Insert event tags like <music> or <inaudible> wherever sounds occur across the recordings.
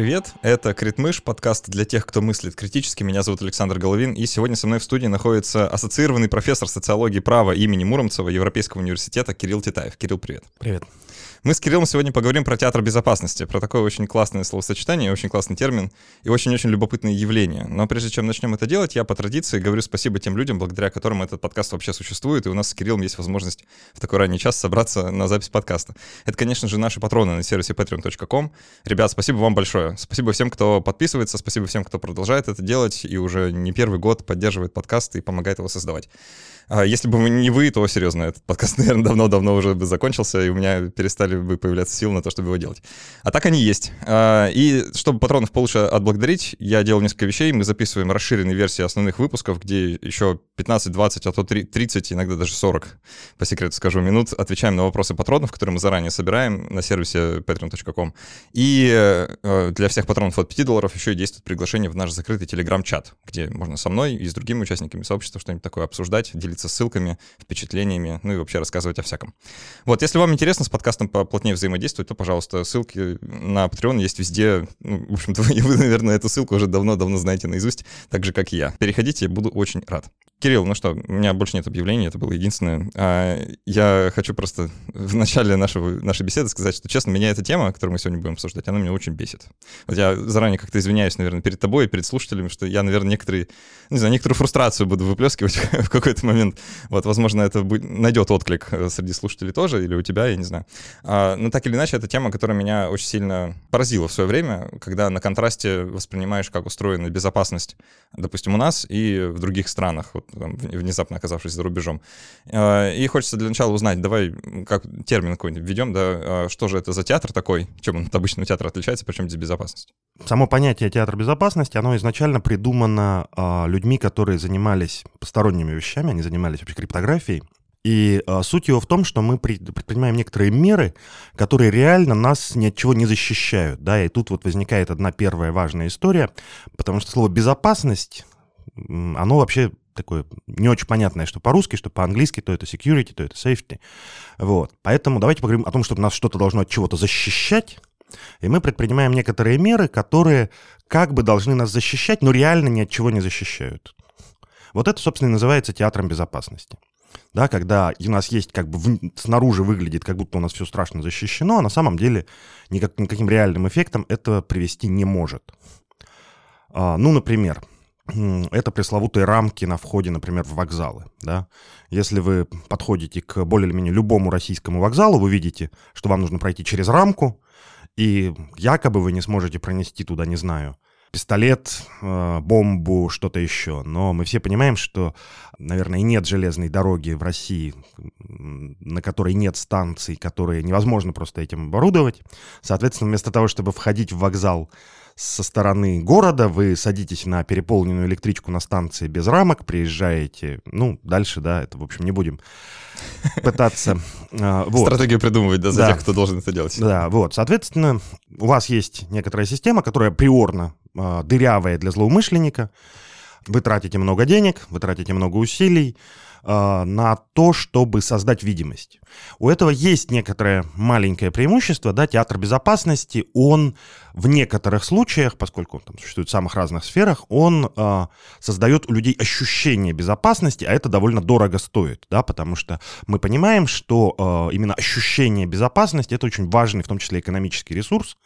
привет! Это Критмыш, подкаст для тех, кто мыслит критически. Меня зовут Александр Головин, и сегодня со мной в студии находится ассоциированный профессор социологии права имени Муромцева Европейского университета Кирилл Титаев. Кирилл, привет! Привет! Мы с Кириллом сегодня поговорим про театр безопасности, про такое очень классное словосочетание, очень классный термин и очень-очень любопытное явление. Но прежде чем начнем это делать, я по традиции говорю спасибо тем людям, благодаря которым этот подкаст вообще существует, и у нас с Кириллом есть возможность в такой ранний час собраться на запись подкаста. Это, конечно же, наши патроны на сервисе patreon.com. Ребят, спасибо вам большое. Спасибо всем, кто подписывается, спасибо всем, кто продолжает это делать и уже не первый год поддерживает подкаст и помогает его создавать. А если бы не вы, то серьезно, этот подкаст, <laughs> наверное, давно-давно уже бы закончился, и у меня перестали бы появляться силы на то, чтобы его делать. А так они есть. А, и чтобы патронов получше отблагодарить, я делал несколько вещей. Мы записываем расширенные версии основных выпусков, где еще 15, 20, а то 30, иногда даже 40, по секрету скажу, минут отвечаем на вопросы патронов, которые мы заранее собираем на сервисе patreon.com. И э, для всех патронов от 5 долларов еще и действует приглашение в наш закрытый телеграм-чат, где можно со мной и с другими участниками сообщества что-нибудь такое обсуждать, делиться делиться ссылками, впечатлениями, ну и вообще рассказывать о всяком. Вот, если вам интересно с подкастом поплотнее взаимодействовать, то, пожалуйста, ссылки на Patreon есть везде. Ну, в общем-то, <laughs> вы, наверное, эту ссылку уже давно-давно знаете наизусть, так же, как и я. Переходите, буду очень рад. Кирилл, ну что, у меня больше нет объявлений, это было единственное. А, я хочу просто в начале нашего, нашей беседы сказать, что, честно, меня эта тема, которую мы сегодня будем обсуждать, она меня очень бесит. Вот я заранее как-то извиняюсь, наверное, перед тобой и перед слушателями, что я, наверное, некоторые, не знаю, некоторую фрустрацию буду выплескивать <laughs> в какой-то момент. Вот, возможно, это найдет отклик э, среди слушателей тоже, или у тебя, я не знаю. А, но так или иначе, это тема, которая меня очень сильно поразила в свое время, когда на контрасте воспринимаешь, как устроена безопасность, допустим, у нас и в других странах. Внезапно оказавшись за рубежом. А, и хочется для начала узнать, давай как термин какой-нибудь введем, да, а, что же это за театр такой, чем он от обычного театра отличается, причем здесь безопасность? Само понятие театр безопасности, оно изначально придумано э, людьми, которые занимались посторонними вещами, они занимались вообще криптографией, и э, суть его в том, что мы предпринимаем некоторые меры, которые реально нас ни от чего не защищают. Да? И тут вот возникает одна первая важная история, потому что слово «безопасность», оно вообще такое не очень понятное, что по-русски, что по-английски, то это security, то это safety. Вот. Поэтому давайте поговорим о том, что нас что-то должно от чего-то защищать, и мы предпринимаем некоторые меры, которые как бы должны нас защищать, но реально ни от чего не защищают. Вот это, собственно, и называется театром безопасности. Да, когда у нас есть как бы в, снаружи выглядит, как будто у нас все страшно защищено, а на самом деле никак, никаким реальным эффектом это привести не может. А, ну, например, это пресловутые рамки на входе, например, в вокзалы. Да? Если вы подходите к более или менее любому российскому вокзалу, вы видите, что вам нужно пройти через рамку, и якобы вы не сможете пронести туда, не знаю, пистолет, э, бомбу, что-то еще. Но мы все понимаем, что, наверное, нет железной дороги в России, на которой нет станций, которые невозможно просто этим оборудовать. Соответственно, вместо того, чтобы входить в вокзал со стороны города, вы садитесь на переполненную электричку на станции без рамок, приезжаете, ну, дальше, да, это, в общем, не будем <laughs> пытаться... А, вот. Стратегию придумывать, да, за да. тех, кто должен это делать. Да, вот, соответственно, у вас есть некоторая система, которая приорно э, дырявая для злоумышленника, вы тратите много денег, вы тратите много усилий, э, на то, чтобы создать видимость. У этого есть некоторое маленькое преимущество, да, театр безопасности, он в некоторых случаях, поскольку он там существует в самых разных сферах, он э, создает у людей ощущение безопасности, а это довольно дорого стоит, да, потому что мы понимаем, что э, именно ощущение безопасности это очень важный, в том числе экономический ресурс,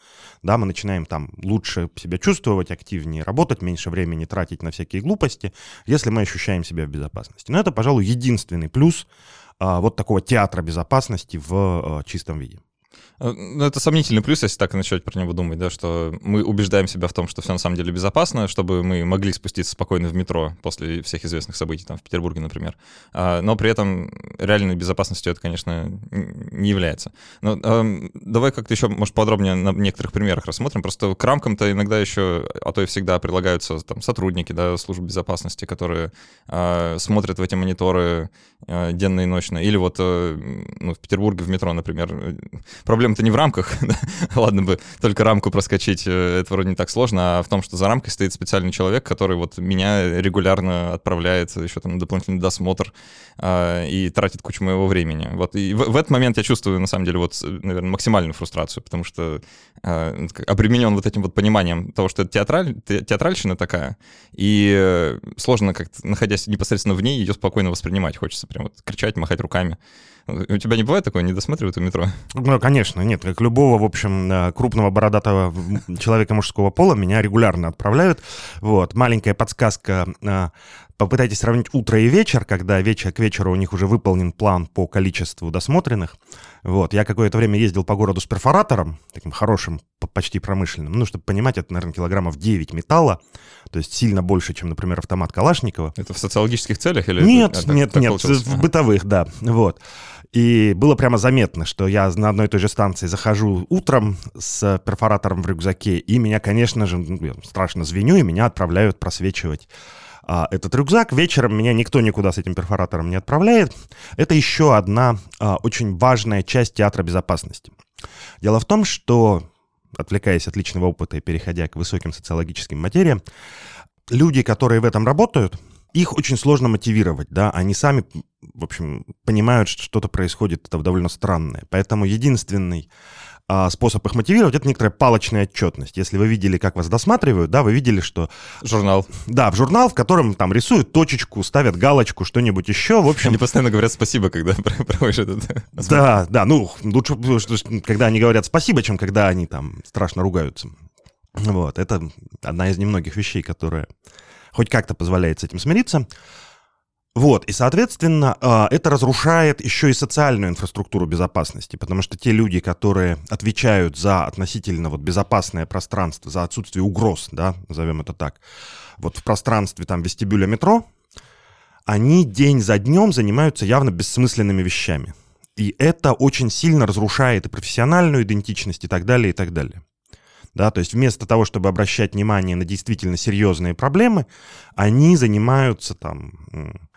да, мы начинаем там лучше себя чувствовать, активнее работать, меньше времени тратить на всякие глупости, если мы ощущаем себя в безопасности. Но это, пожалуй, единственный плюс а, вот такого театра безопасности в а, чистом виде. Э, ну, это сомнительный плюс, если так и начать про него думать, да, что мы убеждаем себя в том, что все на самом деле безопасно, чтобы мы могли спуститься спокойно в метро после всех известных событий, там, в Петербурге, например. А, но при этом реальной безопасностью это, конечно, не является. Но э, давай как-то еще, может, подробнее на некоторых примерах рассмотрим. Просто к рамкам-то иногда еще, а то и всегда прилагаются там сотрудники, да, службы безопасности, которые э, смотрят в эти мониторы э, денно и ночно. Или вот э, ну, в Петербурге в метро, например, проблема-то не в рамках. <laughs> Ладно бы только рамку проскочить, э, это вроде не так сложно, а в том, что за рамкой стоит специальный человек, который вот меня регулярно отправляет еще там дополнительный досмотр э, и тратит кучу моего времени. Вот и в, в этот момент я чувствую, на самом деле, вот, наверное, максимальную фрустрацию, потому что э, обременен вот этим вот пониманием того, что это театраль, театральщина такая, и э, сложно как-то, находясь непосредственно в ней, ее спокойно воспринимать. Хочется прям вот кричать, махать руками. У тебя не бывает такое, не досматривают у метро? Ну, конечно, нет. Как любого, в общем, э, крупного бородатого человека мужского пола меня регулярно отправляют. Вот, маленькая подсказка. Э, попытайтесь сравнить утро и вечер, когда вечер к вечеру у них уже выполнен план по количеству досмотренных. Вот, я какое-то время ездил по городу с перфоратором, таким хорошим, почти промышленным. Ну, чтобы понимать, это, наверное, килограммов 9 металла, то есть сильно больше, чем, например, автомат Калашникова. Это в социологических целях или? Нет, это, нет, нет, в бытовых, да, вот. И было прямо заметно, что я на одной и той же станции захожу утром с перфоратором в рюкзаке, и меня, конечно же, ну, страшно звеню, и меня отправляют просвечивать а, этот рюкзак. Вечером меня никто никуда с этим перфоратором не отправляет. Это еще одна а, очень важная часть театра безопасности. Дело в том, что, отвлекаясь от личного опыта и переходя к высоким социологическим материям, люди, которые в этом работают, их очень сложно мотивировать, да, они сами, в общем, понимают, что что-то происходит это довольно странное. Поэтому единственный а, способ их мотивировать — это некоторая палочная отчетность. Если вы видели, как вас досматривают, да, вы видели, что... Журнал. Да, в журнал, в котором там рисуют точечку, ставят галочку, что-нибудь еще, в общем... Они постоянно говорят спасибо, когда <laughs> проводишь этот... Да, да, ну, лучше, когда они говорят спасибо, чем когда они там страшно ругаются. Вот, это одна из немногих вещей, которая хоть как-то позволяет с этим смириться. Вот, и, соответственно, а, это разрушает еще и социальную инфраструктуру безопасности, потому что те люди, которые отвечают за относительно вот безопасное пространство, за отсутствие угроз, да, назовем это так, вот в пространстве там вестибюля метро, они день за днем занимаются явно бессмысленными вещами. И это очень сильно разрушает и профессиональную идентичность и так далее, и так далее. Да, то есть вместо того, чтобы обращать внимание на действительно серьезные проблемы, они занимаются там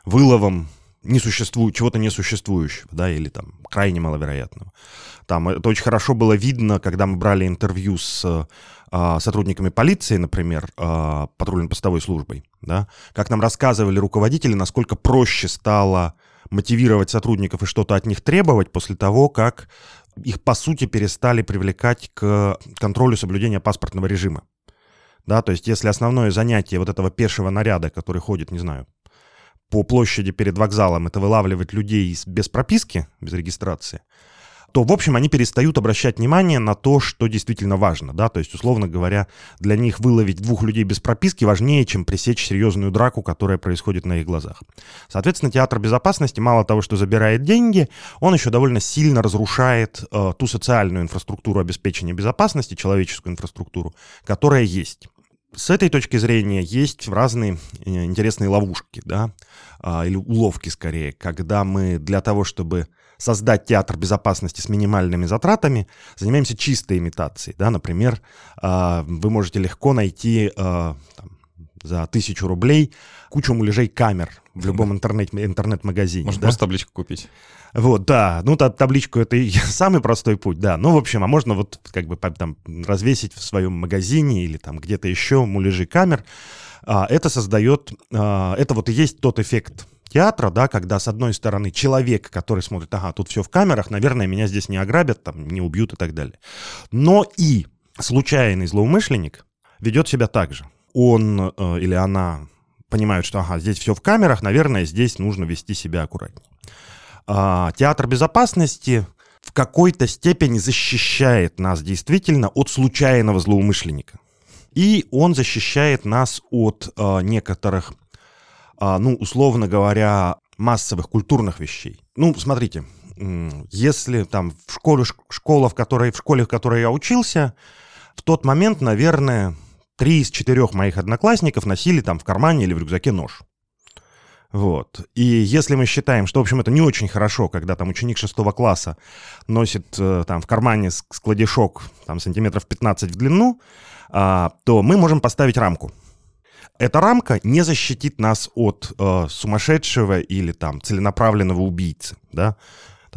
выловом несуществу... чего-то несуществующего, да, или там крайне маловероятного. Там это очень хорошо было видно, когда мы брали интервью с а, сотрудниками полиции, например, а, патрульно-постовой службой, да, как нам рассказывали руководители, насколько проще стало мотивировать сотрудников и что-то от них требовать после того, как их, по сути, перестали привлекать к контролю соблюдения паспортного режима. Да, то есть если основное занятие вот этого пешего наряда, который ходит, не знаю, по площади перед вокзалом, это вылавливать людей без прописки, без регистрации, то, в общем, они перестают обращать внимание на то, что действительно важно, да, то есть, условно говоря, для них выловить двух людей без прописки важнее, чем пресечь серьезную драку, которая происходит на их глазах. Соответственно, театр безопасности мало того, что забирает деньги, он еще довольно сильно разрушает э, ту социальную инфраструктуру обеспечения безопасности, человеческую инфраструктуру, которая есть. С этой точки зрения есть разные э, интересные ловушки, да, а, или уловки скорее, когда мы для того, чтобы создать театр безопасности с минимальными затратами, занимаемся чистой имитацией, да, например, а, вы можете легко найти а, там, за тысячу рублей кучу муляжей камер в любом интернет, интернет-магазине. Можно да? просто табличку купить. Вот, да, ну та, табличку это и <laughs> самый простой путь, да. Ну, в общем, а можно вот как бы там развесить в своем магазине или там где-то еще муляжи камер. А, это создает, а, это вот и есть тот эффект театра, да, когда с одной стороны человек, который смотрит, ага, тут все в камерах, наверное, меня здесь не ограбят, там, не убьют и так далее. Но и случайный злоумышленник ведет себя так же. Он э, или она понимают, что, ага, здесь все в камерах, наверное, здесь нужно вести себя аккуратнее. А, театр безопасности в какой-то степени защищает нас действительно от случайного злоумышленника. И он защищает нас от а, некоторых, ну, условно говоря, массовых культурных вещей. Ну, смотрите, если там в школе, школа, в которой, в школе, в которой я учился, в тот момент, наверное, три из четырех моих одноклассников носили там в кармане или в рюкзаке нож. Вот. И если мы считаем, что, в общем, это не очень хорошо, когда там ученик шестого класса носит э, там в кармане складишок там сантиметров 15 в длину, а, то мы можем поставить рамку. Эта рамка не защитит нас от э, сумасшедшего или там целенаправленного убийцы, да,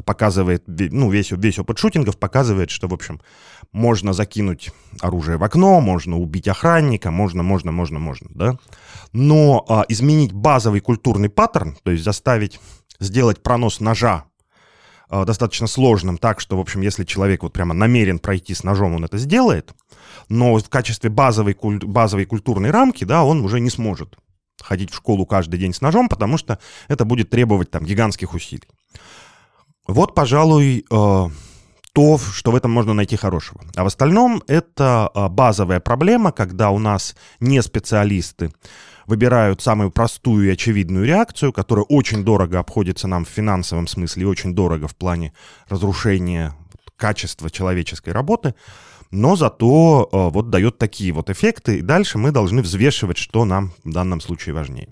показывает, ну, весь, весь опыт шутингов показывает, что, в общем, можно закинуть оружие в окно, можно убить охранника, можно, можно, можно, можно, да. Но а, изменить базовый культурный паттерн, то есть заставить сделать пронос ножа достаточно сложным так, что, в общем, если человек вот прямо намерен пройти с ножом, он это сделает, но в качестве базовой, куль... базовой культурной рамки, да, он уже не сможет ходить в школу каждый день с ножом, потому что это будет требовать там гигантских усилий. Вот, пожалуй, э, то, что в этом можно найти хорошего. А в остальном это э, базовая проблема, когда у нас не специалисты выбирают самую простую и очевидную реакцию, которая очень дорого обходится нам в финансовом смысле и очень дорого в плане разрушения качества человеческой работы, но зато э, вот дает такие вот эффекты, и дальше мы должны взвешивать, что нам в данном случае важнее.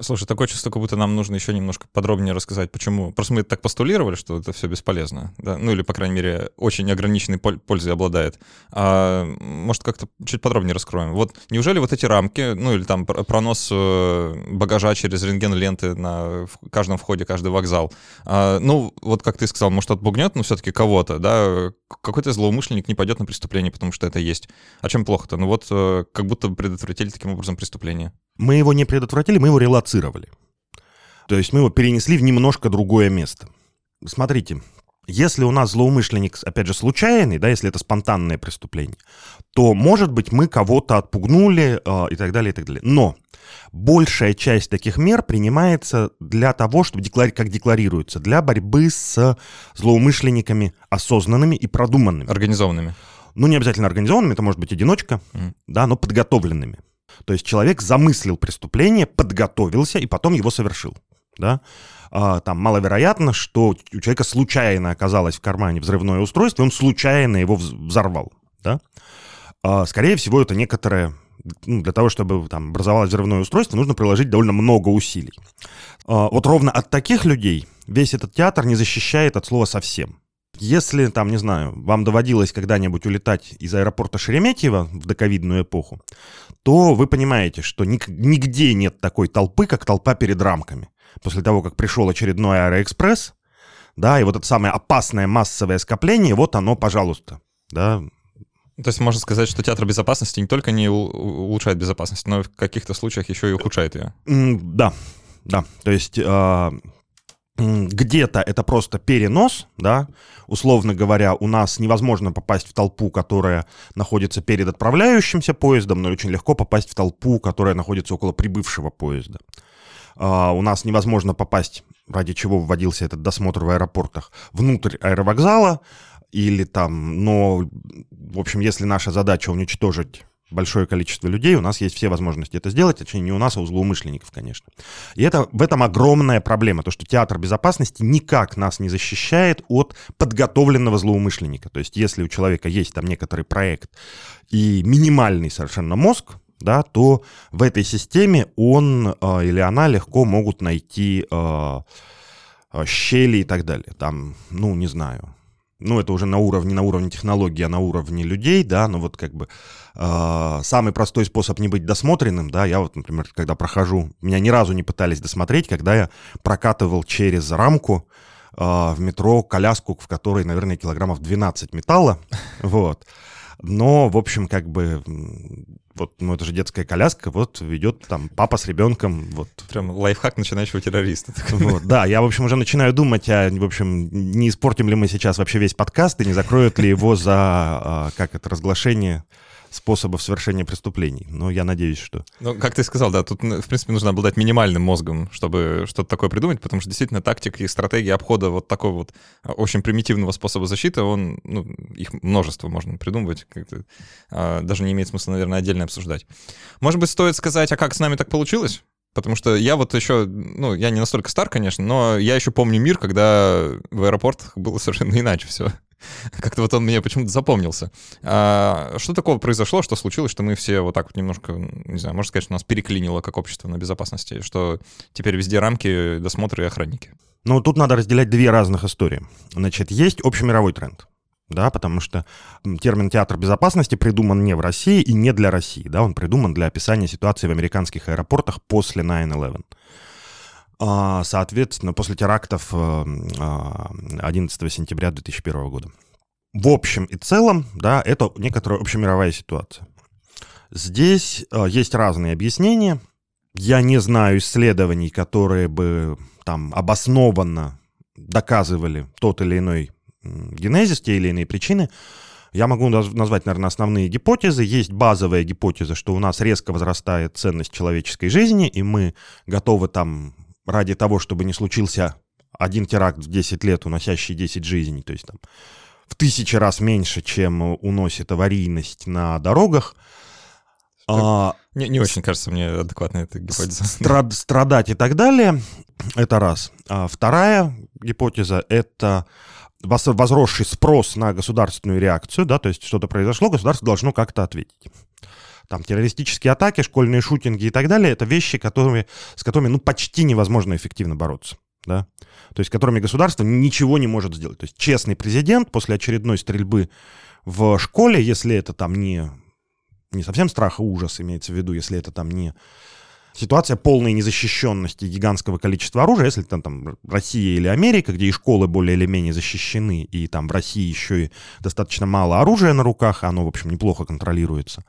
Слушай, такое чувство, как будто нам нужно еще немножко подробнее рассказать, почему. Просто мы так постулировали, что это все бесполезно, да? ну или, по крайней мере, очень ограниченной пользой обладает. А, может, как-то чуть подробнее раскроем. Вот неужели вот эти рамки, ну или там пронос э, багажа через рентген-ленты на каждом входе, каждый вокзал, а, ну вот как ты сказал, может, отпугнет, но все-таки кого-то, да? Какой-то злоумышленник не пойдет на преступление, потому что это есть. А чем плохо-то? Ну вот э, как будто предотвратили таким образом преступление. Мы его не предотвратили, мы его релацировали. То есть мы его перенесли в немножко другое место. Смотрите, если у нас злоумышленник, опять же, случайный, да, если это спонтанное преступление, то, может быть, мы кого-то отпугнули э, и так далее, и так далее. Но большая часть таких мер принимается для того, чтобы, деклари- как декларируется, для борьбы с злоумышленниками осознанными и продуманными. Организованными. Ну, не обязательно организованными, это может быть одиночка, mm. да, но подготовленными. То есть человек замыслил преступление, подготовился и потом его совершил. Да? А, там маловероятно, что у человека случайно оказалось в кармане взрывное устройство, и он случайно его взорвал. Да? А, скорее всего, это некоторое ну, для того, чтобы там образовалось взрывное устройство, нужно приложить довольно много усилий. А, вот ровно от таких людей весь этот театр не защищает от слова совсем. Если, там, не знаю, вам доводилось когда-нибудь улетать из аэропорта Шереметьево в доковидную эпоху, то вы понимаете, что нигде нет такой толпы, как толпа перед рамками. После того, как пришел очередной Аэроэкспресс, да, и вот это самое опасное массовое скопление, вот оно, пожалуйста, да. То есть можно сказать, что театр безопасности не только не улучшает безопасность, но в каких-то случаях еще и ухудшает ее. Да, да. То есть а, где-то это просто перенос, да, условно говоря, у нас невозможно попасть в толпу, которая находится перед отправляющимся поездом, но очень легко попасть в толпу, которая находится около прибывшего поезда. Uh, у нас невозможно попасть, ради чего вводился этот досмотр в аэропортах, внутрь аэровокзала, или там, но, в общем, если наша задача уничтожить большое количество людей, у нас есть все возможности это сделать, точнее не у нас, а у злоумышленников, конечно. И это, в этом огромная проблема, то, что театр безопасности никак нас не защищает от подготовленного злоумышленника. То есть если у человека есть там некоторый проект и минимальный совершенно мозг, да, то в этой системе он э, или она легко могут найти э, щели и так далее. Там, ну, не знаю, ну, это уже на уровне, на уровне технологии, а на уровне людей, да, но вот как бы э, самый простой способ не быть досмотренным, да, я вот, например, когда прохожу, меня ни разу не пытались досмотреть, когда я прокатывал через рамку э, в метро коляску, в которой, наверное, килограммов 12 металла, <laughs> вот, но, в общем, как бы вот, ну это же детская коляска, вот ведет там папа с ребенком, вот. Прям лайфхак начинающего террориста. Вот, да, я, в общем, уже начинаю думать, а, в общем, не испортим ли мы сейчас вообще весь подкаст и не закроют ли его за, а, как это, разглашение способов совершения преступлений. Но я надеюсь, что... Ну, как ты сказал, да, тут, в принципе, нужно обладать минимальным мозгом, чтобы что-то такое придумать, потому что действительно тактика и стратегия обхода вот такого вот а, очень примитивного способа защиты, он, ну, их множество можно придумывать, а, даже не имеет смысла, наверное, отдельно обсуждать. Может быть, стоит сказать, а как с нами так получилось? Потому что я вот еще, ну, я не настолько стар, конечно, но я еще помню мир, когда в аэропортах было совершенно иначе все. <laughs> Как-то вот он мне почему-то запомнился. А, что такого произошло, что случилось, что мы все вот так вот немножко, не знаю, можно сказать, что нас переклинило как общество на безопасности, что теперь везде рамки, досмотры и охранники? Ну, тут надо разделять две разных истории. Значит, есть общемировой тренд да, потому что термин «театр безопасности» придуман не в России и не для России, да, он придуман для описания ситуации в американских аэропортах после 9-11. А, соответственно, после терактов 11 э, а, сентября 2001 года. В общем и целом, да, это некоторая общемировая ситуация. Здесь э, есть разные объяснения. Я не знаю исследований, которые бы там обоснованно доказывали тот или иной генезис, те или иные причины. Я могу назвать, наверное, основные гипотезы. Есть базовая гипотеза, что у нас резко возрастает ценность человеческой жизни, и мы готовы там ради того, чтобы не случился один теракт в 10 лет, уносящий 10 жизней, то есть там в тысячи раз меньше, чем уносит аварийность на дорогах. А, не, не очень кажется мне адекватная эта гипотеза. Страд, страдать и так далее, это раз. А вторая гипотеза — это возросший спрос на государственную реакцию, да, то есть что-то произошло, государство должно как-то ответить там террористические атаки, школьные шутинги и так далее, это вещи, которыми, с которыми ну, почти невозможно эффективно бороться. Да? То есть, которыми государство ничего не может сделать. То есть, честный президент после очередной стрельбы в школе, если это там не, не совсем страх и ужас, имеется в виду, если это там не ситуация полной незащищенности гигантского количества оружия, если там, там Россия или Америка, где и школы более или менее защищены, и там в России еще и достаточно мало оружия на руках, оно, в общем, неплохо контролируется,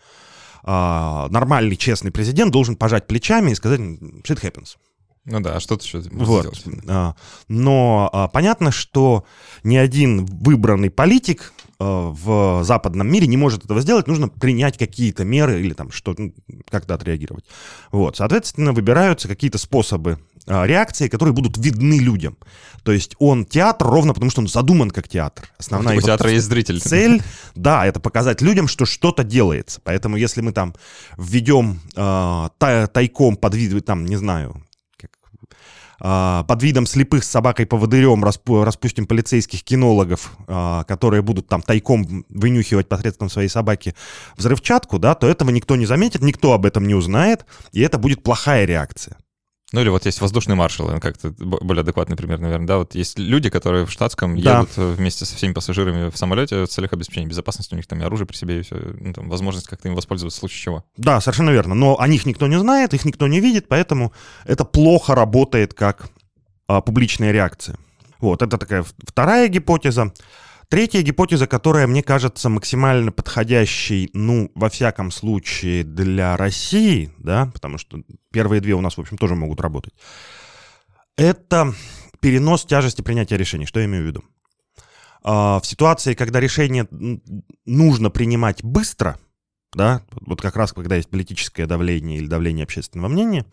а, нормальный, честный президент должен пожать плечами и сказать «shit happens». Ну да, а что ты еще вот. сделать? А, но а, понятно, что ни один выбранный политик а, в западном мире не может этого сделать, нужно принять какие-то меры или там что ну, как-то отреагировать. Вот, соответственно, выбираются какие-то способы реакции, которые будут видны людям. То есть он театр ровно потому, что он задуман как театр. Основная У театра есть зритель. Цель, да, это показать людям, что что-то делается. Поэтому если мы там введем э, тайком под вид, там, не знаю, а, под видом слепых с собакой-поводырем распустим полицейских кинологов, а, которые будут там тайком вынюхивать посредством своей собаки взрывчатку, да, то этого никто не заметит, никто об этом не узнает, и это будет плохая реакция. Ну или вот есть воздушный маршал, как-то более адекватный пример, наверное, да, вот есть люди, которые в штатском да. едут вместе со всеми пассажирами в самолете в целях обеспечения безопасности, у них там и оружие при себе, и все, ну, там, возможность как-то им воспользоваться в случае чего. Да, совершенно верно, но о них никто не знает, их никто не видит, поэтому это плохо работает как а, публичная реакция. Вот, это такая вторая гипотеза. Третья гипотеза, которая мне кажется максимально подходящей, ну, во всяком случае, для России, да, потому что первые две у нас, в общем, тоже могут работать, это перенос тяжести принятия решений. Что я имею в виду? А, в ситуации, когда решение нужно принимать быстро, да, вот как раз когда есть политическое давление или давление общественного мнения,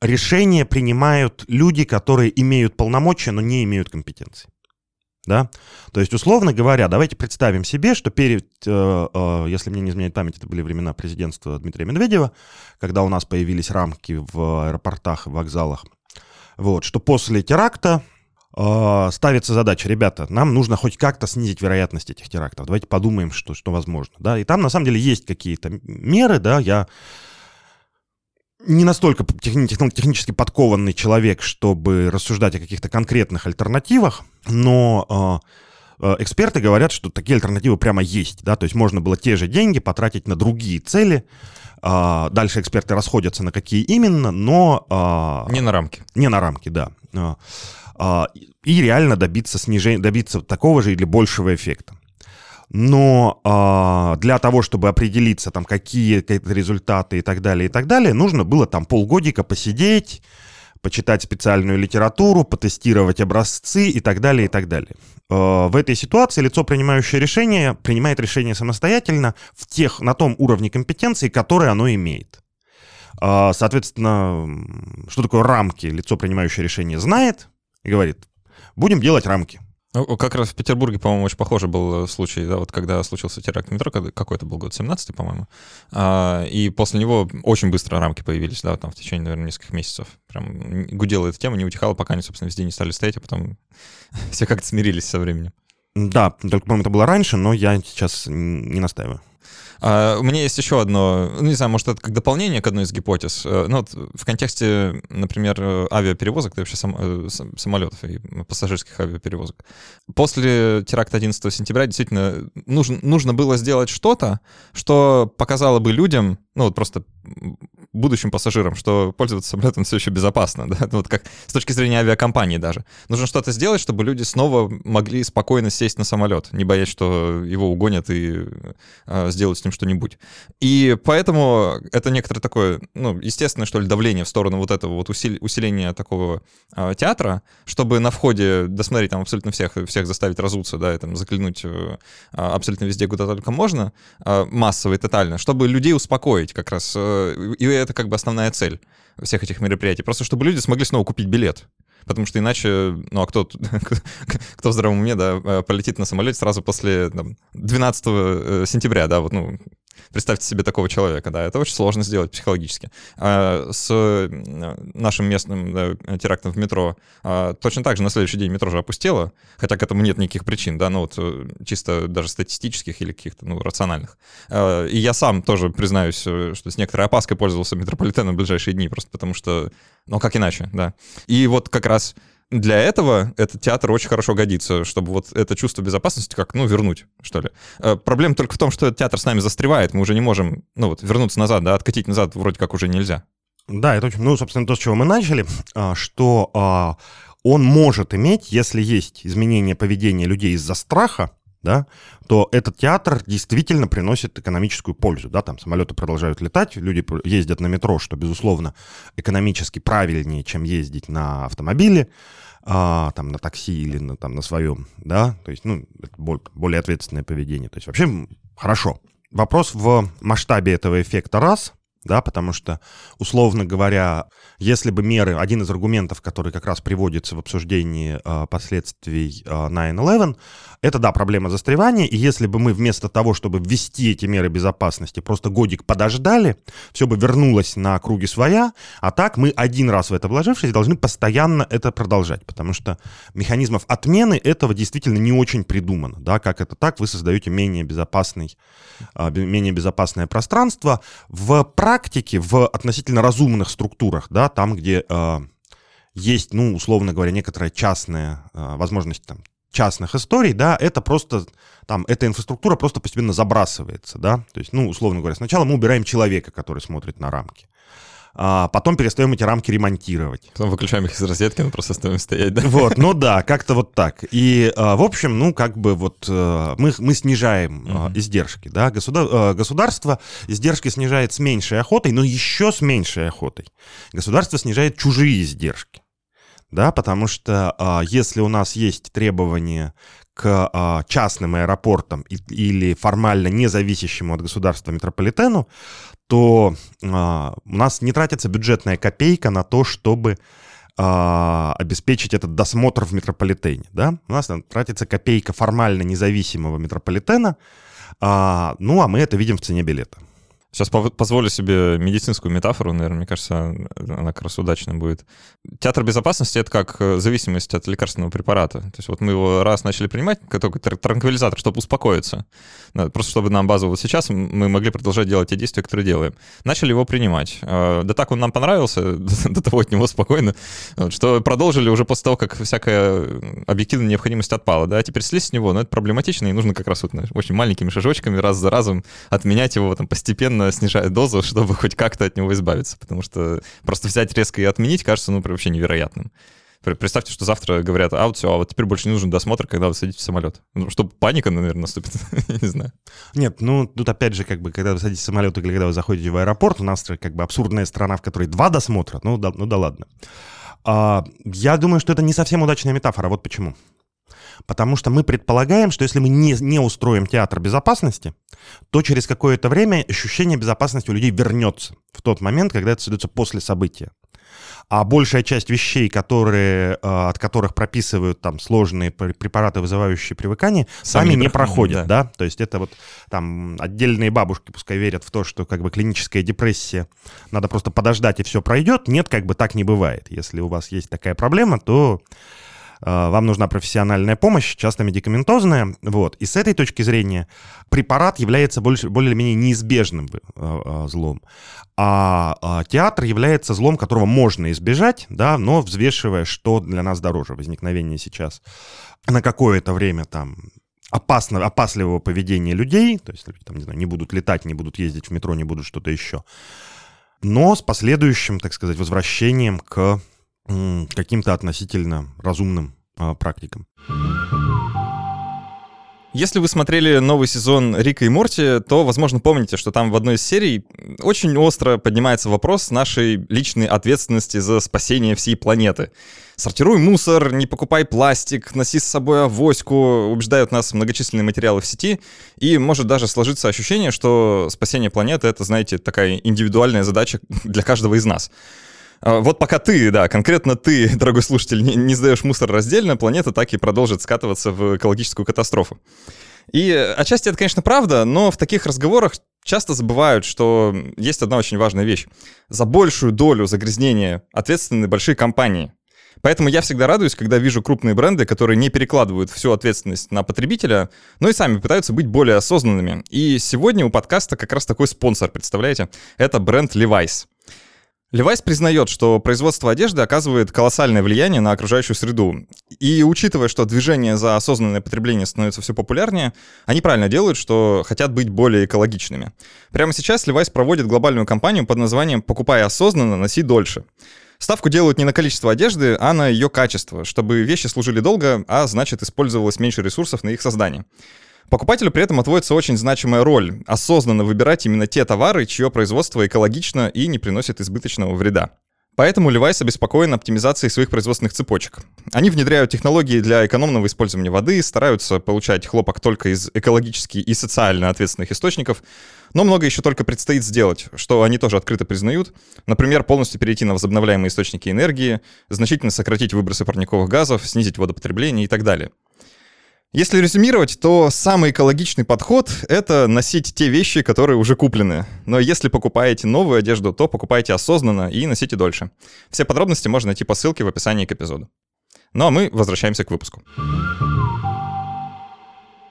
решения принимают люди, которые имеют полномочия, но не имеют компетенции. Да? То есть, условно говоря, давайте представим себе, что перед, э, э, если мне не изменяет память, это были времена президентства Дмитрия Медведева, когда у нас появились рамки в аэропортах, в вокзалах, вот, что после теракта э, ставится задача, ребята, нам нужно хоть как-то снизить вероятность этих терактов, давайте подумаем, что, что возможно. Да? И там, на самом деле, есть какие-то меры, да, я не настолько техни- технически подкованный человек, чтобы рассуждать о каких-то конкретных альтернативах, но э, эксперты говорят, что такие альтернативы прямо есть, да, то есть можно было те же деньги потратить на другие цели. Э, дальше эксперты расходятся на какие именно, но... Не на рамки. Не на рамки, да. И реально добиться снижения, добиться такого же или большего эффекта. Но э, для того, чтобы определиться, там, какие, какие результаты и так далее, и так далее, нужно было там полгодика посидеть, почитать специальную литературу, потестировать образцы и так далее, и так далее. Э, в этой ситуации лицо, принимающее решение, принимает решение самостоятельно в тех, на том уровне компетенции, который оно имеет. Э, соответственно, что такое рамки, лицо, принимающее решение, знает и говорит, будем делать рамки. Ну, как раз в Петербурге, по-моему, очень похожий был случай, да, вот когда случился теракт метро, какой это был год, 17-й, по-моему, а, и после него очень быстро рамки появились, да, там в течение, наверное, нескольких месяцев. Прям гудела эта тема, не утихала, пока они, собственно, везде не стали стоять, а потом <laughs> все как-то смирились со временем. Да, только, по-моему, это было раньше, но я сейчас не настаиваю. А, у меня есть еще одно, ну, не знаю, может, это как дополнение к одной из гипотез. Э, ну, вот в контексте, например, авиаперевозок, да вообще сам, э, самолетов и пассажирских авиаперевозок. После теракта 11 сентября действительно нужно, нужно было сделать что-то, что показало бы людям, ну, вот просто будущим пассажирам, что пользоваться самолетом все еще безопасно, <laughs> да, ну, вот как с точки зрения авиакомпании даже. Нужно что-то сделать, чтобы люди снова могли спокойно сесть на самолет, не боясь, что его угонят и э, сделают с ним что-нибудь. И поэтому это некоторое такое, ну, естественное, что ли, давление в сторону вот этого вот усиления такого э, театра, чтобы на входе досмотреть там абсолютно всех, всех заставить разуться, да, и там заглянуть э, абсолютно везде, куда только можно, э, массово и тотально, чтобы людей успокоить как раз. Э, и это как бы основная цель всех этих мероприятий. Просто чтобы люди смогли снова купить билет. Потому что иначе, ну а кто, <laughs> кто в здравом уме, да, э, полетит на самолете сразу после там, 12 э, сентября, да, вот, ну, Представьте себе такого человека, да, это очень сложно сделать психологически. А с нашим местным терактом в метро а, точно так же на следующий день метро же опустело, хотя к этому нет никаких причин, да, ну вот э, чисто даже статистических или каких-то, ну, рациональных. А, и я сам тоже признаюсь, э, что с некоторой опаской пользовался метрополитеном в ближайшие дни, просто потому что, ну, как иначе, да. И вот как раз для этого этот театр очень хорошо годится, чтобы вот это чувство безопасности как, ну, вернуть, что ли. Э, проблема только в том, что этот театр с нами застревает, мы уже не можем, ну, вот, вернуться назад, да, откатить назад вроде как уже нельзя. Да, это очень, ну, собственно, то, с чего мы начали, а, что а, он может иметь, если есть изменение поведения людей из-за страха, да, то этот театр действительно приносит экономическую пользу. Да, там самолеты продолжают летать, люди ездят на метро, что, безусловно, экономически правильнее, чем ездить на автомобиле, а, там, на такси или на, там, на своем, да, то есть, ну, это более ответственное поведение. То есть вообще хорошо. Вопрос в масштабе этого эффекта раз, да, потому что, условно говоря, если бы меры, один из аргументов, который как раз приводится в обсуждении э, последствий э, 9-11, это, да, проблема застревания, и если бы мы вместо того, чтобы ввести эти меры безопасности, просто годик подождали, все бы вернулось на круги своя, а так мы один раз в это вложившись должны постоянно это продолжать, потому что механизмов отмены этого действительно не очень придумано, да, как это так, вы создаете менее безопасный, э, менее безопасное пространство. В практике, в относительно разумных структурах, да, там, где э, есть, ну, условно говоря, некоторая частная э, возможность там, частных историй, да, это просто, там, эта инфраструктура просто постепенно забрасывается, да, то есть, ну, условно говоря, сначала мы убираем человека, который смотрит на рамки, а потом перестаем эти рамки ремонтировать. Потом выключаем их из розетки, мы просто оставим стоять, да? Вот, ну да, как-то вот так. И, а, в общем, ну, как бы вот э, мы, мы снижаем uh-huh. издержки, да, Государ, э, государство издержки снижает с меньшей охотой, но еще с меньшей охотой. Государство снижает чужие издержки да, потому что а, если у нас есть требования к а, частным аэропортам или формально независящему от государства метрополитену, то а, у нас не тратится бюджетная копейка на то, чтобы а, обеспечить этот досмотр в метрополитене, да, у нас тратится копейка формально независимого метрополитена, а, ну, а мы это видим в цене билета. Сейчас позволю себе медицинскую метафору, наверное, мне кажется, она как раз удачная будет. Театр безопасности — это как э, зависимость от лекарственного препарата. То есть вот мы его раз начали принимать, как такой транквилизатор, чтобы успокоиться. Просто чтобы нам базово вот сейчас мы могли продолжать делать те действия, которые делаем. Начали его принимать. Э, да так он нам понравился, <laughs> до того от него спокойно, что продолжили уже после того, как всякая объективная необходимость отпала. Да, а теперь слезть с него, но это проблематично, и нужно как раз вот очень маленькими шажочками раз за разом отменять его там постепенно постепенно снижает дозу, чтобы хоть как-то от него избавиться, потому что просто взять резко и отменить кажется, ну, вообще невероятным. Представьте, что завтра говорят, а вот все, а вот теперь больше не нужен досмотр, когда вы садитесь в самолет. Ну, чтобы паника, наверное, наступит. <laughs> не знаю. Нет, ну, тут опять же, как бы, когда вы садитесь в самолет или когда вы заходите в аэропорт, у нас как бы абсурдная страна, в которой два досмотра, ну да, ну да ладно. А, я думаю, что это не совсем удачная метафора, вот почему. Потому что мы предполагаем, что если мы не, не устроим театр безопасности, то через какое-то время ощущение безопасности у людей вернется в тот момент, когда это создается после события. А большая часть вещей, которые, э, от которых прописывают там сложные препараты, вызывающие привыкание, сами, сами не проходят, да. да. То есть это вот там отдельные бабушки пускай верят в то, что как бы клиническая депрессия, надо просто подождать и все пройдет. Нет, как бы так не бывает. Если у вас есть такая проблема, то вам нужна профессиональная помощь, часто медикаментозная, вот, и с этой точки зрения препарат является больше, более-менее неизбежным э, э, злом, а, а театр является злом, которого можно избежать, да, но взвешивая, что для нас дороже, возникновение сейчас на какое-то время там опасно, опасливого поведения людей, то есть, там, не знаю, не будут летать, не будут ездить в метро, не будут что-то еще, но с последующим, так сказать, возвращением к каким-то относительно разумным а, практикам. Если вы смотрели новый сезон Рика и Морти, то, возможно, помните, что там в одной из серий очень остро поднимается вопрос нашей личной ответственности за спасение всей планеты. Сортируй мусор, не покупай пластик, носи с собой авоську, убеждают нас многочисленные материалы в сети, и может даже сложиться ощущение, что спасение планеты — это, знаете, такая индивидуальная задача для каждого из нас. А, вот пока ты, да, конкретно ты, <laughs> дорогой слушатель, не, не сдаешь мусор раздельно, планета так и продолжит скатываться в экологическую катастрофу. И отчасти это, конечно, правда, но в таких разговорах часто забывают, что есть одна очень важная вещь. За большую долю загрязнения ответственны большие компании. Поэтому я всегда радуюсь, когда вижу крупные бренды, которые не перекладывают всю ответственность на потребителя, но и сами пытаются быть более осознанными. И сегодня у подкаста как раз такой спонсор, представляете? Это бренд Levi's. Левайс признает, что производство одежды оказывает колоссальное влияние на окружающую среду. И учитывая, что движение за осознанное потребление становится все популярнее, они правильно делают, что хотят быть более экологичными. Прямо сейчас Левайс проводит глобальную кампанию под названием «Покупай осознанно, носи дольше». Ставку делают не на количество одежды, а на ее качество, чтобы вещи служили долго, а значит использовалось меньше ресурсов на их создание. Покупателю при этом отводится очень значимая роль — осознанно выбирать именно те товары, чье производство экологично и не приносит избыточного вреда. Поэтому Levi's обеспокоен оптимизацией своих производственных цепочек. Они внедряют технологии для экономного использования воды, стараются получать хлопок только из экологически и социально ответственных источников, но много еще только предстоит сделать, что они тоже открыто признают. Например, полностью перейти на возобновляемые источники энергии, значительно сократить выбросы парниковых газов, снизить водопотребление и так далее. Если резюмировать, то самый экологичный подход — это носить те вещи, которые уже куплены. Но если покупаете новую одежду, то покупайте осознанно и носите дольше. Все подробности можно найти по ссылке в описании к эпизоду. Ну а мы возвращаемся к выпуску.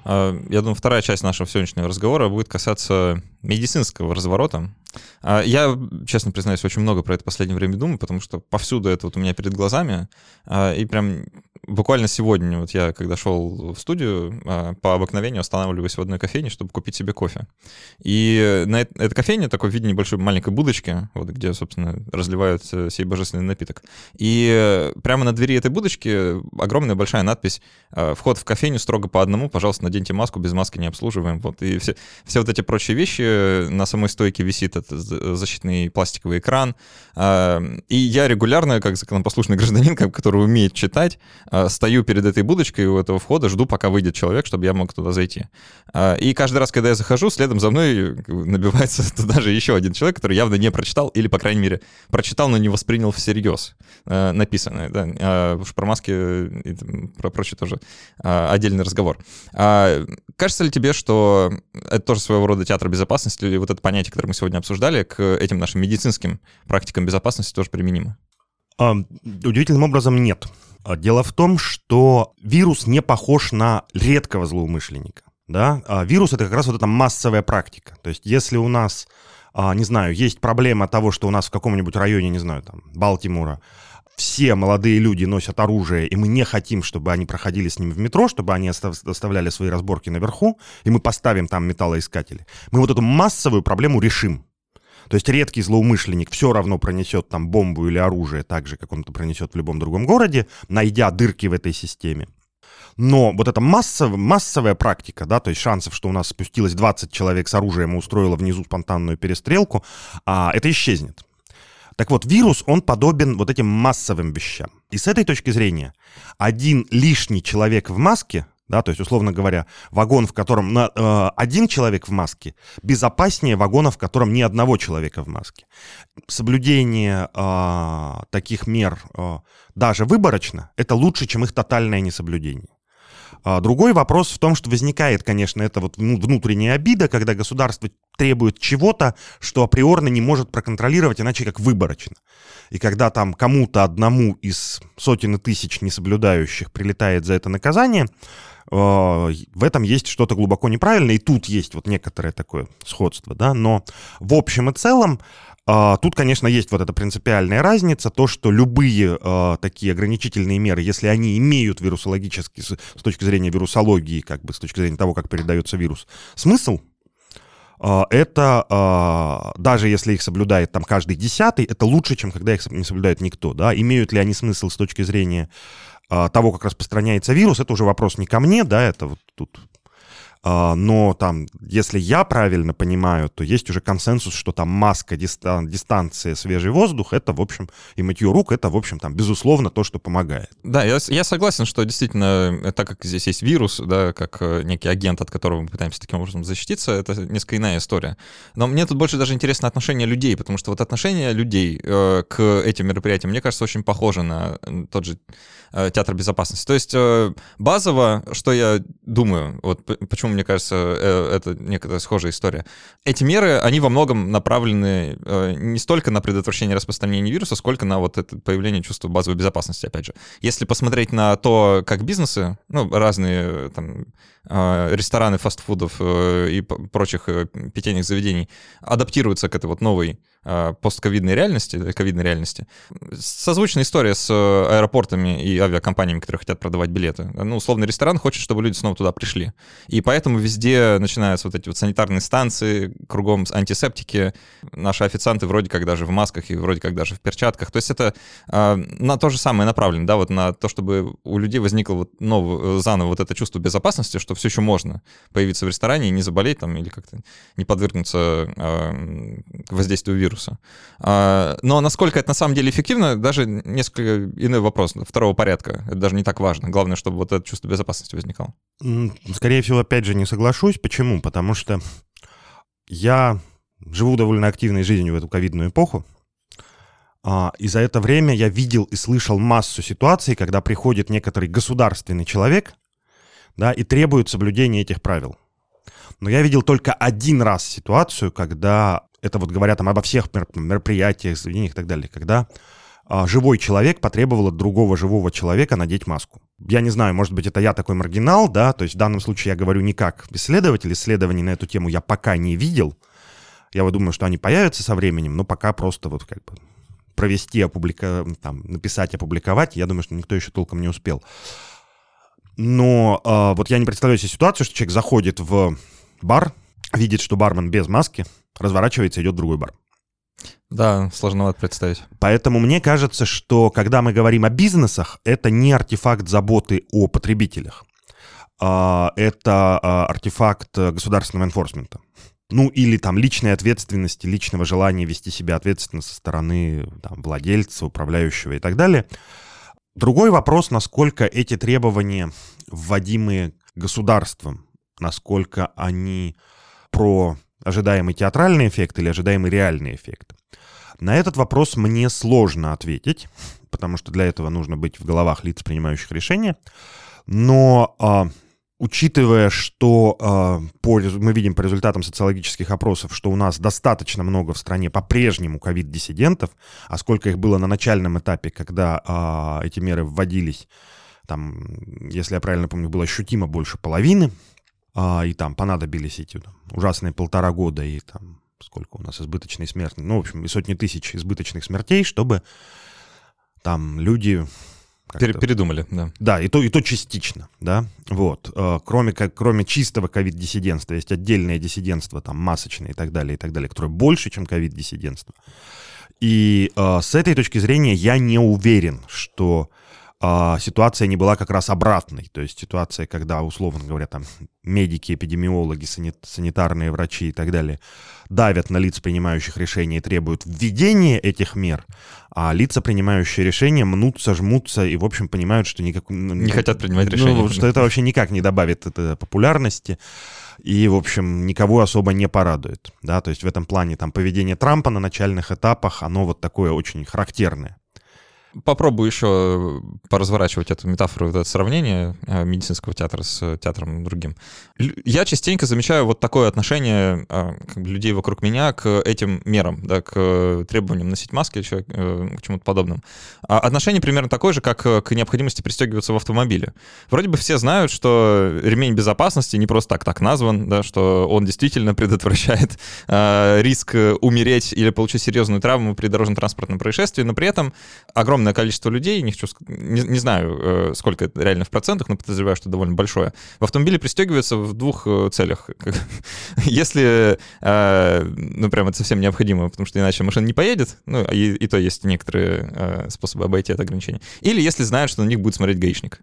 А, я думаю, вторая часть нашего сегодняшнего разговора будет касаться медицинского разворота. А, я, честно признаюсь, очень много про это в последнее время думаю, потому что повсюду это вот у меня перед глазами. А, и прям буквально сегодня, вот я когда шел в студию, а, по обыкновению останавливаюсь в одной кофейне, чтобы купить себе кофе. И на это, эта кофейня такой в виде небольшой маленькой будочки, вот где, собственно, разливают сей божественный напиток. И прямо на двери этой будочки огромная большая надпись а, «Вход в кофейню строго по одному, пожалуйста, наденьте маску, без маски не обслуживаем». Вот. И все, все вот эти прочие вещи, на самой стойке висит этот защитный пластиковый экран. А, и я регулярно, как законопослушный гражданин, <laughs> который умеет читать, стою перед этой будочкой у этого входа, жду, пока выйдет человек, чтобы я мог туда зайти. А, и каждый раз, когда я захожу, следом за мной набивается <laughs> туда же еще один человек, который явно не прочитал, или, по крайней мере, прочитал, но не воспринял всерьез а, написанное. Да. Уж про маски и про прочее тоже отдельный разговор. Кажется ли тебе, что это тоже своего рода театр безопасности, или вот это понятие, которое мы сегодня обсуждали, к этим нашим медицинским практикам безопасности тоже применимо? Удивительным образом нет. А, дело в том, что вирус не похож на редкого злоумышленника. Да? А вирус — это как раз вот эта массовая практика. То есть если у нас, а, не знаю, есть проблема того, что у нас в каком-нибудь районе, не знаю, там, Балтимора, все молодые люди носят оружие, и мы не хотим, чтобы они проходили с ними в метро, чтобы они оставляли свои разборки наверху, и мы поставим там металлоискатели. Мы вот эту массовую проблему решим. То есть редкий злоумышленник все равно пронесет там бомбу или оружие, так же, как он это пронесет в любом другом городе, найдя дырки в этой системе. Но вот эта массовая, массовая практика, да, то есть шансов, что у нас спустилось 20 человек с оружием и устроило внизу спонтанную перестрелку, а, это исчезнет. Так вот, вирус, он подобен вот этим массовым вещам. И с этой точки зрения, один лишний человек в маске да, то есть, условно говоря, вагон, в котором на, э, один человек в маске, безопаснее вагона, в котором ни одного человека в маске. Соблюдение э, таких мер э, даже выборочно, это лучше, чем их тотальное несоблюдение. А другой вопрос в том, что возникает, конечно, это вот внутренняя обида, когда государство требует чего-то, что априорно не может проконтролировать, иначе как выборочно. И когда там кому-то одному из сотен тысяч несоблюдающих прилетает за это наказание, в этом есть что-то глубоко неправильное, и тут есть вот некоторое такое сходство, да, но в общем и целом а, тут, конечно, есть вот эта принципиальная разница, то, что любые э, такие ограничительные меры, если они имеют вирусологический, с, точки зрения вирусологии, как бы с точки зрения того, как передается вирус, смысл, а, это, а, даже если их соблюдает там каждый десятый, это лучше, чем когда их не соблюдает никто, да, имеют ли они смысл с точки зрения того, как распространяется вирус, это уже вопрос не ко мне, да, это вот тут а, но там, если я правильно понимаю, то есть уже консенсус, что там маска, дистан, дистанция, свежий воздух, это, в общем, и мытье рук, это, в общем, там, безусловно, то, что помогает. Да, я, я согласен, что действительно, э, так как здесь есть вирус, да, как э, некий агент, от которого мы пытаемся таким образом защититься, это несколько иная история. Но мне тут больше даже интересно отношение людей, потому что вот отношение людей э, к этим мероприятиям, мне кажется, очень похоже на тот же э, театр безопасности. То есть э, базово, что я думаю, вот почему мне кажется, э, это некая схожая история. Эти меры, они во многом направлены э, не столько на предотвращение распространения вируса, сколько на вот это появление чувства базовой безопасности, опять же. Если посмотреть на то, как бизнесы, ну, разные там э, рестораны фастфудов и прочих питейных заведений адаптируются к этой вот новой постковидной реальности, ковидной реальности. Созвучная история с аэропортами и авиакомпаниями, которые хотят продавать билеты. Ну, условный ресторан хочет, чтобы люди снова туда пришли. И поэтому везде начинаются вот эти вот санитарные станции, кругом антисептики. Наши официанты вроде как даже в масках и вроде как даже в перчатках. То есть это э, на то же самое направлено, да, вот на то, чтобы у людей возникло вот новое, заново вот это чувство безопасности, что все еще можно появиться в ресторане и не заболеть там или как-то не подвергнуться э, воздействию вируса. Э, но насколько это на самом деле эффективно, даже несколько иной вопрос второго порядка. Это даже не так важно. Главное, чтобы вот это чувство безопасности возникало. Скорее всего, опять же, не соглашусь. Почему? Потому что я живу довольно активной жизнью в эту ковидную эпоху. А, и за это время я видел и слышал массу ситуаций, когда приходит некоторый государственный человек, да, и требует соблюдения этих правил. Но я видел только один раз ситуацию, когда это вот говорят там обо всех мероприятиях, заведениях и так далее, когда а, живой человек потребовал от другого живого человека надеть маску. Я не знаю, может быть, это я такой маргинал, да, то есть в данном случае я говорю не как исследователь, исследований на эту тему я пока не видел. Я вот думаю, что они появятся со временем, но пока просто вот как бы провести, опублика... там, написать, опубликовать, я думаю, что никто еще толком не успел. Но э, вот я не представляю себе ситуацию, что человек заходит в бар, видит, что бармен без маски, разворачивается, идет в другой бар. Да, сложновато представить. Поэтому мне кажется, что когда мы говорим о бизнесах, это не артефакт заботы о потребителях. А, это а, артефакт государственного энфорсмента. Ну, или там личной ответственности, личного желания вести себя ответственно со стороны там, владельца, управляющего и так далее. Другой вопрос, насколько эти требования, вводимые государством, насколько они про ожидаемый театральный эффект или ожидаемый реальный эффект. На этот вопрос мне сложно ответить, потому что для этого нужно быть в головах лиц, принимающих решения. Но э, учитывая, что э, по, мы видим по результатам социологических опросов, что у нас достаточно много в стране по-прежнему ковид-диссидентов, а сколько их было на начальном этапе, когда э, эти меры вводились, там, если я правильно помню, было ощутимо больше половины, а, и там понадобились эти там, ужасные полтора года, и там сколько у нас избыточной смерти, ну, в общем, и сотни тысяч избыточных смертей, чтобы там люди... Передумали, да. Да, и то, и то частично, да, вот. Э, кроме, как, кроме чистого ковид-диссидентства, есть отдельное диссидентство, там, масочное и так далее, и так далее, которое больше, чем ковид-диссидентство. И э, с этой точки зрения я не уверен, что а, ситуация не была как раз обратной. То есть ситуация, когда, условно говоря, там медики, эпидемиологи, санит, санитарные врачи и так далее давят на лиц, принимающих решения, и требуют введения этих мер, а лица, принимающие решения, мнутся, жмутся и, в общем, понимают, что никак... Не хотят принимать ну, решения. Ну, что это вообще никак не добавит это популярности и, в общем, никого особо не порадует, да, то есть в этом плане там поведение Трампа на начальных этапах, оно вот такое очень характерное. Попробую еще поразворачивать эту метафору, это сравнение э, медицинского театра с театром другим. Я частенько замечаю вот такое отношение э, людей вокруг меня к этим мерам, да, к требованиям носить маски, еще э, к чему-то подобному. А отношение примерно такое же, как к необходимости пристегиваться в автомобиле. Вроде бы все знают, что ремень безопасности не просто так так назван, да, что он действительно предотвращает риск умереть или получить серьезную травму при дорожно-транспортном происшествии, но при этом огромное огромное количество людей, не, хочу, не, не знаю, э, сколько это реально в процентах, но подозреваю, что довольно большое, в автомобиле пристегиваются в двух э, целях. <laughs> Если, ну, прям это совсем необходимо, потому что иначе машина не поедет, ну, и, и то есть некоторые способы обойти это ограничение. Или если знают, что на них будет смотреть гаишник.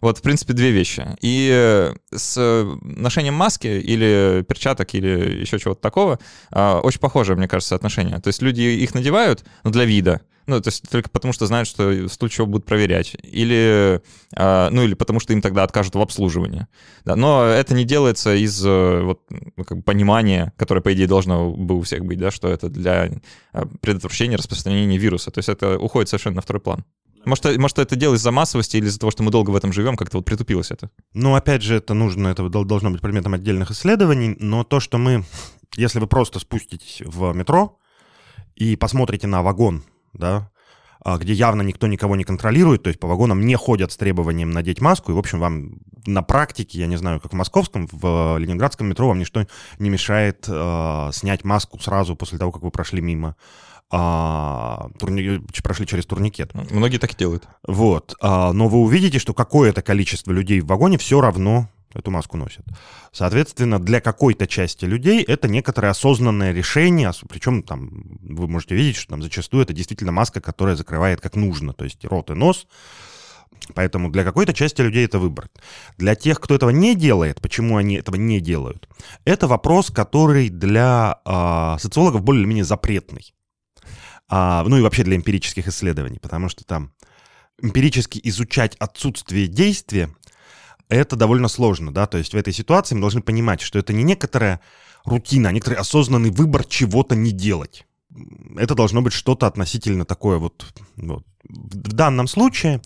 Вот, в принципе, две вещи. И э, с ношением маски или перчаток или еще чего-то такого а, очень похожее, мне кажется, отношение. То есть люди их надевают, ну, для вида, ну, то есть только потому, что знают, что в случае чего будут проверять. Или, э, ну, или потому, что им тогда откажут в обслуживании. Но это не делается из э, вот, как бы понимания, которое, по идее, должно бы у всех быть, да, что это для предотвращения распространения вируса. То есть это уходит совершенно на второй план. Может, может, это дело из-за массовости или из-за того, что мы долго в этом живем, как-то вот притупилось это? Ну, опять же, это нужно, это должно быть предметом отдельных исследований, но то, что мы, если вы просто спуститесь в метро и посмотрите на вагон, да, а, где явно никто никого не контролирует, то есть по вагонам не ходят с требованием надеть маску, и, в общем, вам на практике, я не знаю, как в московском, в ленинградском метро вам ничто не мешает э, снять маску сразу после того, как вы прошли мимо а, турни... прошли через турникет. Многие так и делают. Вот. А, но вы увидите, что какое-то количество людей в вагоне все равно эту маску носят. Соответственно, для какой-то части людей это некоторое осознанное решение, причем там вы можете видеть, что там зачастую это действительно маска, которая закрывает как нужно, то есть рот и нос. Поэтому для какой-то части людей это выбор. Для тех, кто этого не делает, почему они этого не делают, это вопрос, который для э, социологов более-менее запретный а, ну и вообще для эмпирических исследований, потому что там эмпирически изучать отсутствие действия, это довольно сложно, да, то есть в этой ситуации мы должны понимать, что это не некоторая рутина, а некоторый осознанный выбор чего-то не делать. Это должно быть что-то относительно такое вот, вот. В данном случае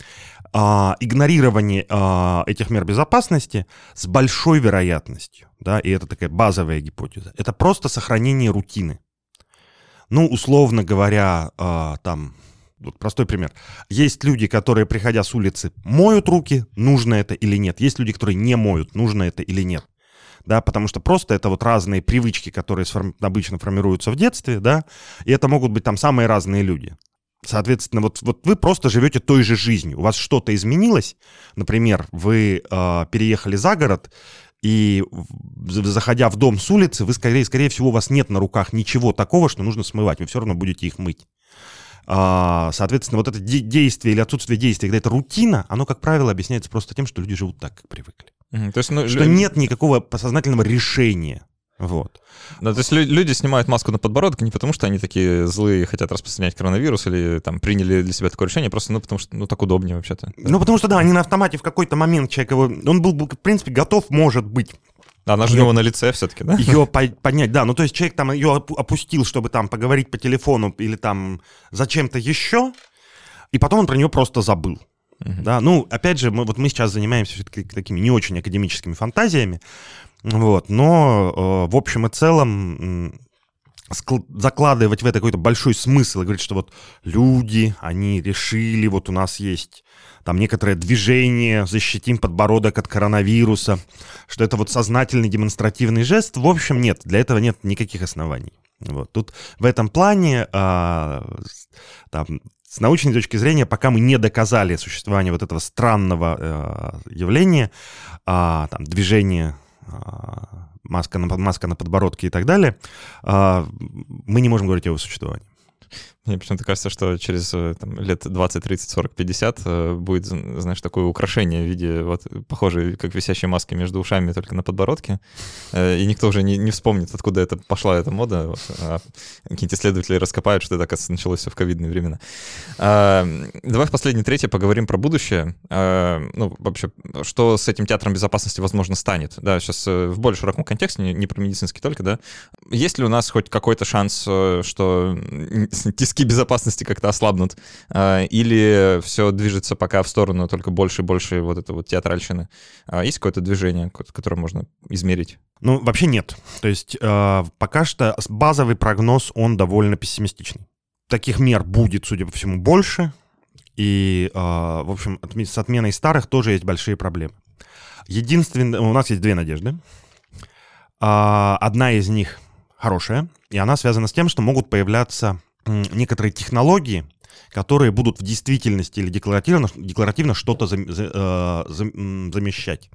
а, игнорирование а, этих мер безопасности с большой вероятностью, да, и это такая базовая гипотеза, это просто сохранение рутины. Ну, условно говоря, э, там, вот простой пример. Есть люди, которые, приходя с улицы, моют руки, нужно это или нет. Есть люди, которые не моют, нужно это или нет. Да, потому что просто это вот разные привычки, которые сформ... обычно формируются в детстве, да, и это могут быть там самые разные люди. Соответственно, вот, вот вы просто живете той же жизнью. У вас что-то изменилось. Например, вы э, переехали за город, и заходя в дом с улицы, вы скорее, скорее всего, у вас нет на руках ничего такого, что нужно смывать. Вы все равно будете их мыть. А, соответственно, вот это действие или отсутствие действия, когда это рутина, оно, как правило, объясняется просто тем, что люди живут так, как привыкли. Mm, то есть, ну, что нет никакого сознательного решения. Вот. Да, то есть люди снимают маску на подбородок не потому, что они такие злые и хотят распространять коронавирус или там приняли для себя такое решение, просто ну потому что ну так удобнее вообще-то. Да. Ну потому что да, они на автомате в какой-то момент человек его, он был, в принципе, готов, может быть, она же ее, у него на лице все-таки, да? Ее поднять, да. Ну, то есть человек там ее опустил, чтобы там поговорить по телефону или там зачем-то еще, и потом он про нее просто забыл. Uh-huh. Да, ну, опять же, мы, вот мы сейчас занимаемся все-таки такими не очень академическими фантазиями, вот, но э, в общем и целом закладывать в это какой-то большой смысл и говорить, что вот люди, они решили, вот у нас есть там некоторое движение, защитим подбородок от коронавируса, что это вот сознательный демонстративный жест. В общем, нет, для этого нет никаких оснований. Вот. Тут в этом плане а, там, с научной точки зрения, пока мы не доказали существование вот этого странного э, явления, э, там, движения маска на, маска на подбородке и так далее, а, мы не можем говорить о его существовании. Мне почему-то кажется, что через э, там, лет 20, 30, 40, 50 будет, знаешь, такое украшение в виде вот похожей, как висящей маски между ушами, только на подбородке. Э, и никто уже не, не вспомнит, откуда это пошла эта мода. Вот, а какие-нибудь исследователи раскопают, что это, оказывается, началось все в ковидные времена. А, давай в последнее третье поговорим про будущее. А, ну, вообще, что с этим театром безопасности, возможно, станет. Да, сейчас э, в более широком контексте, не, не про медицинский только, да. Есть ли у нас хоть какой-то шанс, что тиски безопасности как-то ослабнут, а, или все движется пока в сторону только больше и больше вот этой вот театральщины? А, есть какое-то движение, которое можно измерить? Ну, вообще нет. То есть э, пока что базовый прогноз, он довольно пессимистичный. Таких мер будет, судя по всему, больше. И, в общем, с отменой старых тоже есть большие проблемы. Единственное, у нас есть две надежды. Одна из них хорошая, и она связана с тем, что могут появляться некоторые технологии, которые будут в действительности или декларативно, декларативно что-то зам, за, э, замещать.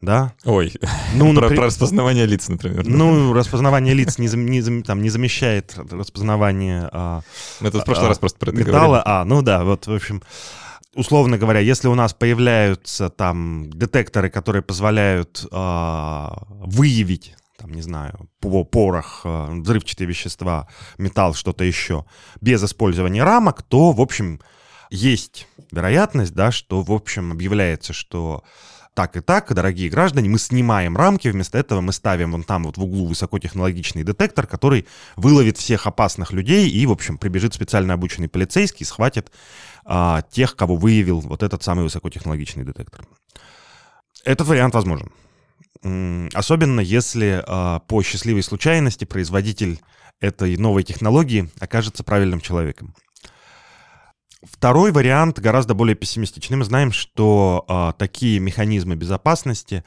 Да? Ой, ну, например, <laughs> про, про распознавание лиц, например. Ну, распознавание лиц не, не, там, не замещает распознавание... А, Мы тут в прошлый а, раз просто про это металла. Говорили. А, ну да, вот, в общем условно говоря, если у нас появляются там детекторы, которые позволяют э, выявить там, не знаю, порох, э, взрывчатые вещества, металл, что-то еще, без использования рамок, то, в общем, есть вероятность, да, что, в общем, объявляется, что так и так, дорогие граждане, мы снимаем рамки, вместо этого мы ставим вон там вот в углу высокотехнологичный детектор, который выловит всех опасных людей и, в общем, прибежит специально обученный полицейский, схватит а, тех, кого выявил вот этот самый высокотехнологичный детектор. Этот вариант возможен. Особенно если а, по счастливой случайности производитель этой новой технологии окажется правильным человеком. Второй вариант гораздо более пессимистичный. Мы знаем, что а, такие механизмы безопасности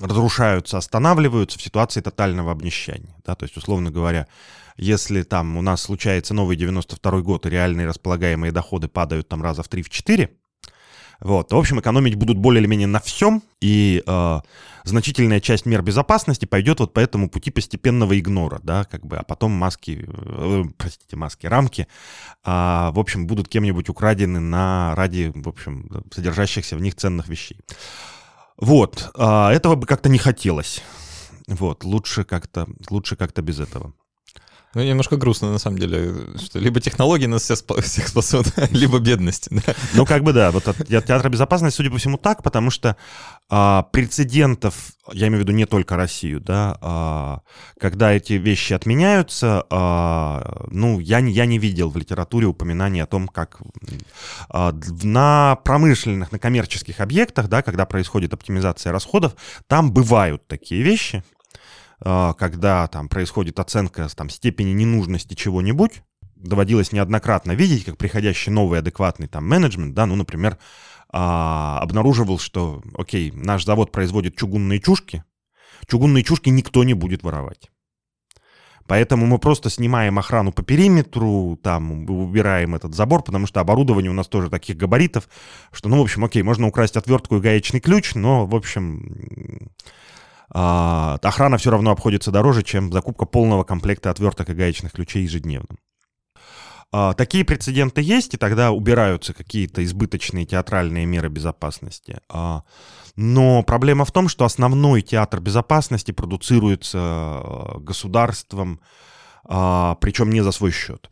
разрушаются, останавливаются в ситуации тотального обнищания. Да? То есть, условно говоря, если там у нас случается новый 92 год, и реальные располагаемые доходы падают там раза в 3-4, вот, в общем, экономить будут более или менее на всем, и э, значительная часть мер безопасности пойдет вот по этому пути постепенного игнора, да, как бы, а потом маски, э, простите, маски, рамки, э, в общем, будут кем-нибудь украдены на ради, в общем, содержащихся в них ценных вещей. Вот, э, этого бы как-то не хотелось. Вот, лучше как-то, лучше как-то без этого. Ну, немножко грустно, на самом деле, что либо технологии нас всех, всех спасут, <laughs> либо бедность. Да? Ну, как бы да, вот от театра безопасности, судя по всему, так, потому что а, прецедентов, я имею в виду не только Россию, да, а, когда эти вещи отменяются, а, ну, я, не я не видел в литературе упоминаний о том, как а, на промышленных, на коммерческих объектах, да, когда происходит оптимизация расходов, там бывают такие вещи, когда там происходит оценка там, степени ненужности чего-нибудь, доводилось неоднократно видеть, как приходящий новый адекватный там менеджмент, да, ну, например, а, обнаруживал, что, окей, наш завод производит чугунные чушки, чугунные чушки никто не будет воровать. Поэтому мы просто снимаем охрану по периметру, там убираем этот забор, потому что оборудование у нас тоже таких габаритов, что, ну, в общем, окей, можно украсть отвертку и гаечный ключ, но, в общем, а, охрана все равно обходится дороже, чем закупка полного комплекта отверток и гаечных ключей ежедневно. А, такие прецеденты есть, и тогда убираются какие-то избыточные театральные меры безопасности. А, но проблема в том, что основной театр безопасности продуцируется государством, причем не за свой счет.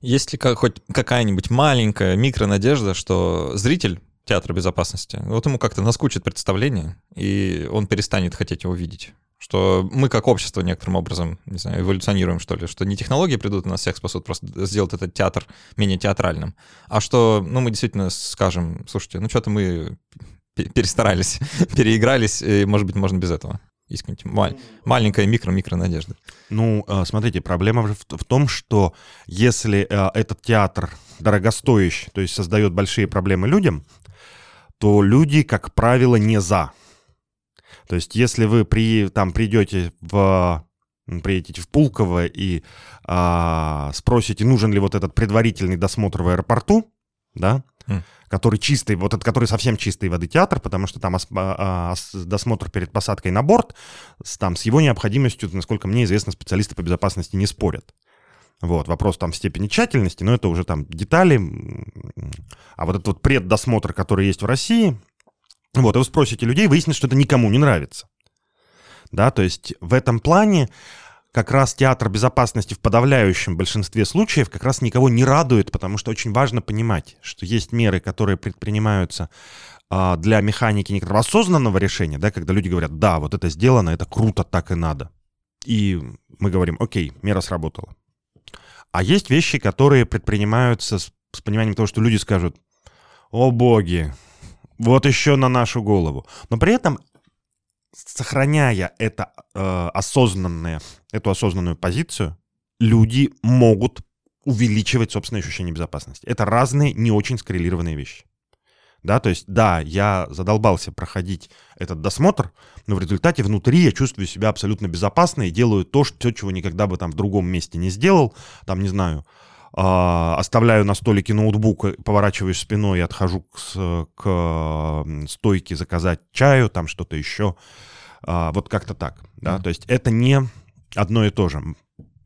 Есть ли хоть какая-нибудь маленькая микронадежда, что зритель театра безопасности. Вот ему как-то наскучит представление, и он перестанет хотеть его видеть. Что мы как общество некоторым образом, не знаю, эволюционируем, что ли, что не технологии придут и нас всех спасут, просто сделать этот театр менее театральным, а что, ну, мы действительно скажем, слушайте, ну, что-то мы перестарались, <laughs> переигрались, и, может быть, можно без этого. Есть какая-нибудь маленькая микро-микро надежда. Ну, а, смотрите, проблема в том, что если а, этот театр дорогостоящий, то есть создает большие проблемы людям, то люди, как правило, не за. То есть, если вы при, там придете в приедете в Пулково и а, спросите, нужен ли вот этот предварительный досмотр в аэропорту, да, mm. который чистый, вот этот, который совсем чистой воды театр, потому что там ос, а, ос, досмотр перед посадкой на борт, с, там с его необходимостью, насколько мне известно, специалисты по безопасности не спорят. Вот, вопрос там степени тщательности, но это уже там детали. А вот этот вот преддосмотр, который есть в России, вот, и вы спросите людей, выяснится, что это никому не нравится. Да, то есть в этом плане как раз театр безопасности в подавляющем большинстве случаев как раз никого не радует, потому что очень важно понимать, что есть меры, которые предпринимаются а, для механики некоторого осознанного решения, да, когда люди говорят, да, вот это сделано, это круто, так и надо. И мы говорим, окей, мера сработала. А есть вещи, которые предпринимаются с, с пониманием того, что люди скажут, о боги, вот еще на нашу голову. Но при этом, сохраняя это э, осознанное, эту осознанную позицию, люди могут увеличивать собственное ощущение безопасности. Это разные, не очень скоррелированные вещи. Да, то есть, да, я задолбался проходить этот досмотр, но в результате внутри я чувствую себя абсолютно безопасно и делаю то, что, чего никогда бы там в другом месте не сделал. Там, не знаю, э, оставляю на столике ноутбук, поворачиваюсь спиной и отхожу к, к стойке заказать чаю, там что-то еще. Э, вот как-то так. Да? Mm-hmm. То есть это не одно и то же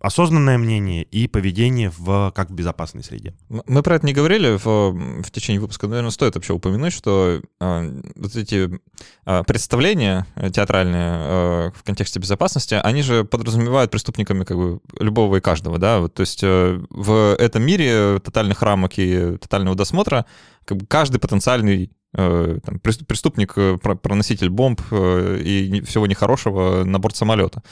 осознанное мнение и поведение в как в безопасной среде. Мы про это не говорили в, в течение выпуска, но, наверное, стоит вообще упомянуть, что э, вот эти э, представления театральные э, в контексте безопасности, они же подразумевают преступниками как бы любого и каждого, да, вот, то есть э, в этом мире тотальных рамок и тотального досмотра как бы каждый потенциальный э, там, преступник, э, проноситель бомб э, и всего нехорошего на борт самолета.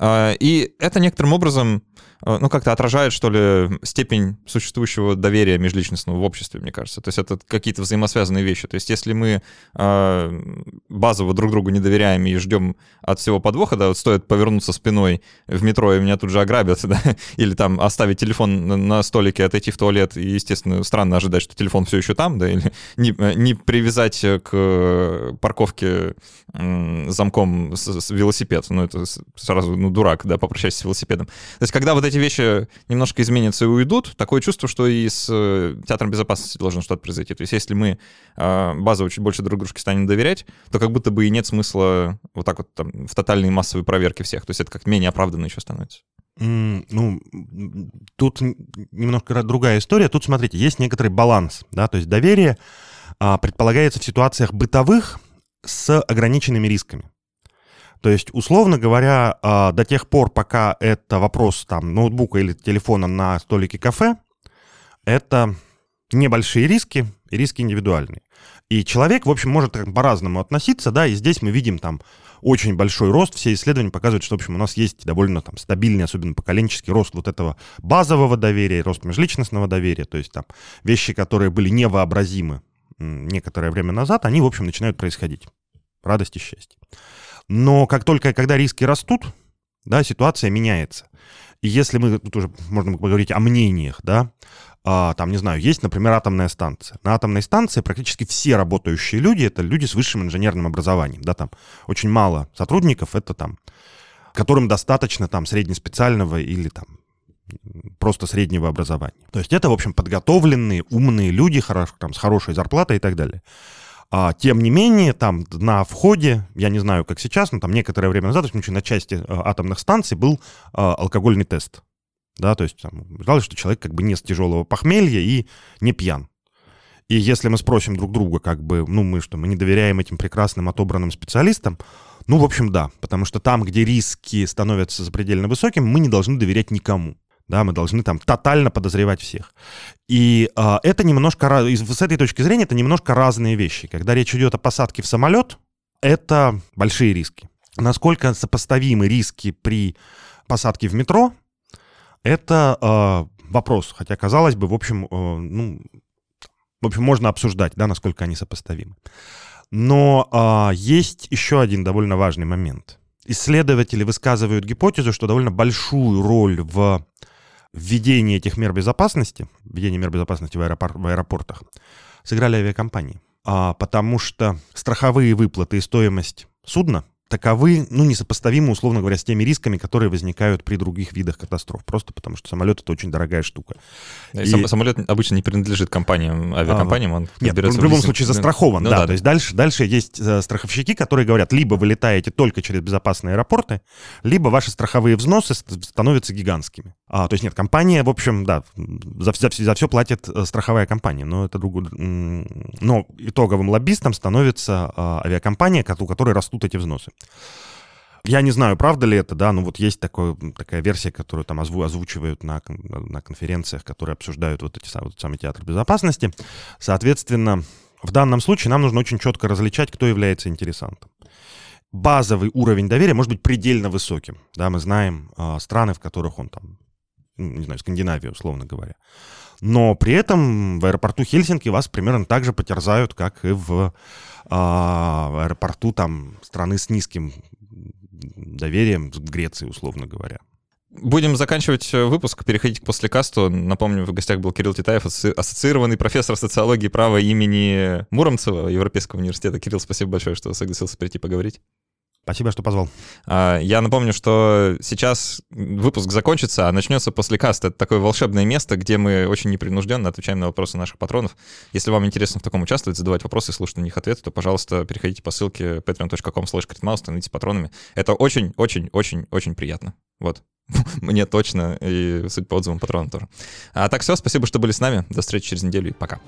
И это некоторым образом ну, как-то отражает, что ли, степень существующего доверия межличностного в обществе, мне кажется. То есть это какие-то взаимосвязанные вещи. То есть если мы э, базово друг другу не доверяем и ждем от всего подвоха, да, вот стоит повернуться спиной в метро, и меня тут же ограбят, <laughs> да, или там оставить телефон на столике, отойти в туалет, и, естественно, странно ожидать, что телефон все еще там, да, <laughs> или не, э, не привязать к парковке замком с, с велосипед. Ну, это сразу, ну, дурак, да, попрощайся с велосипедом. То есть когда вот эти вещи немножко изменятся и уйдут, такое чувство, что и с э, театром безопасности должно что-то произойти. То есть если мы э, базово чуть больше друг дружке станем доверять, то как будто бы и нет смысла вот так вот там, в тотальные массовые проверки всех. То есть это как менее оправданно еще становится. Ну, тут немножко другая история. Тут, смотрите, есть некоторый баланс, да, то есть доверие а, предполагается в ситуациях бытовых с ограниченными рисками. То есть, условно говоря, а, до тех пор, пока это вопрос там ноутбука или телефона на столике кафе, это небольшие риски, риски индивидуальные. И человек, в общем, может по-разному относиться, да, и здесь мы видим там очень большой рост. Все исследования показывают, что, в общем, у нас есть довольно там стабильный, особенно поколенческий рост вот этого базового доверия, рост межличностного доверия, то есть там вещи, которые были невообразимы некоторое время назад, они, в общем, начинают происходить. Радость и счастье. Но как только, когда риски растут, да, ситуация меняется. И если мы, тут уже можно поговорить о мнениях, да, а, там, не знаю, есть, например, атомная станция. На атомной станции практически все работающие люди — это люди с высшим инженерным образованием, да, там очень мало сотрудников, это там, которым достаточно там среднеспециального или там просто среднего образования. То есть это, в общем, подготовленные, умные люди хорош, там, с хорошей зарплатой и так далее. А, тем не менее, там на входе, я не знаю, как сейчас, но там некоторое время назад, в общем, на части а, атомных станций был а, алкогольный тест. Да, то есть там жалось, что человек как бы не с тяжелого похмелья и не пьян. И если мы спросим друг друга, как бы, ну, мы что, мы не доверяем этим прекрасным отобранным специалистам, ну, в общем, да, потому что там, где риски становятся запредельно высокими, мы не должны доверять никому да, мы должны там тотально подозревать всех. И э, это немножко, с этой точки зрения, это немножко разные вещи. Когда речь идет о посадке в самолет, это большие риски. Насколько сопоставимы риски при посадке в метро, это э, вопрос. Хотя, казалось бы, в общем, э, ну, в общем, можно обсуждать, да, насколько они сопоставимы. Но э, есть еще один довольно важный момент. Исследователи высказывают гипотезу, что довольно большую роль в введение этих мер безопасности, введение мер безопасности в, аэропор- в аэропортах, сыграли авиакомпании. А, потому что страховые выплаты и стоимость судна таковы, ну, несопоставимы, условно говоря, с теми рисками, которые возникают при других видах катастроф. Просто потому что самолет — это очень дорогая штука. И, и... Самолет обычно не принадлежит компаниям, авиакомпаниям, он Нет, он в любом случае застрахован, ну, да, да. То есть дальше, дальше есть э, страховщики, которые говорят, либо вы летаете только через безопасные аэропорты, либо ваши страховые взносы становятся гигантскими. А, то есть нет, компания, в общем, да, за, за, за все платит э, страховая компания, но это другое. Но итоговым лоббистом становится а, авиакомпания, у которой растут эти взносы. Я не знаю, правда ли это, да, но вот есть такое, такая версия, которую там озву, озвучивают на, на конференциях, которые обсуждают вот эти вот самый театр безопасности. Соответственно, в данном случае нам нужно очень четко различать, кто является интересантом. Базовый уровень доверия может быть предельно высоким. Да, мы знаем э, страны, в которых он там, не знаю, Скандинавия, условно говоря. Но при этом в аэропорту Хельсинки вас примерно так же потерзают, как и в а, в аэропорту там страны с низким доверием, в Греции, условно говоря. Будем заканчивать э, выпуск, переходить к послекасту. Напомню, в гостях был Кирилл Титаев, ассоциированный профессор социологии права имени Муромцева Европейского университета. Кирилл, спасибо большое, что согласился прийти поговорить. Спасибо, что позвал. А, я напомню, что сейчас выпуск закончится, а начнется после каста. Это такое волшебное место, где мы очень непринужденно отвечаем на вопросы наших патронов. Если вам интересно в таком участвовать, задавать вопросы, слушать на них ответы, то, пожалуйста, переходите по ссылке patreon.com slash становитесь патронами. Это очень-очень-очень-очень приятно. Вот. <laughs> Мне точно, и суть по отзывам патронам тоже. А так все, спасибо, что были с нами. До встречи через неделю и пока.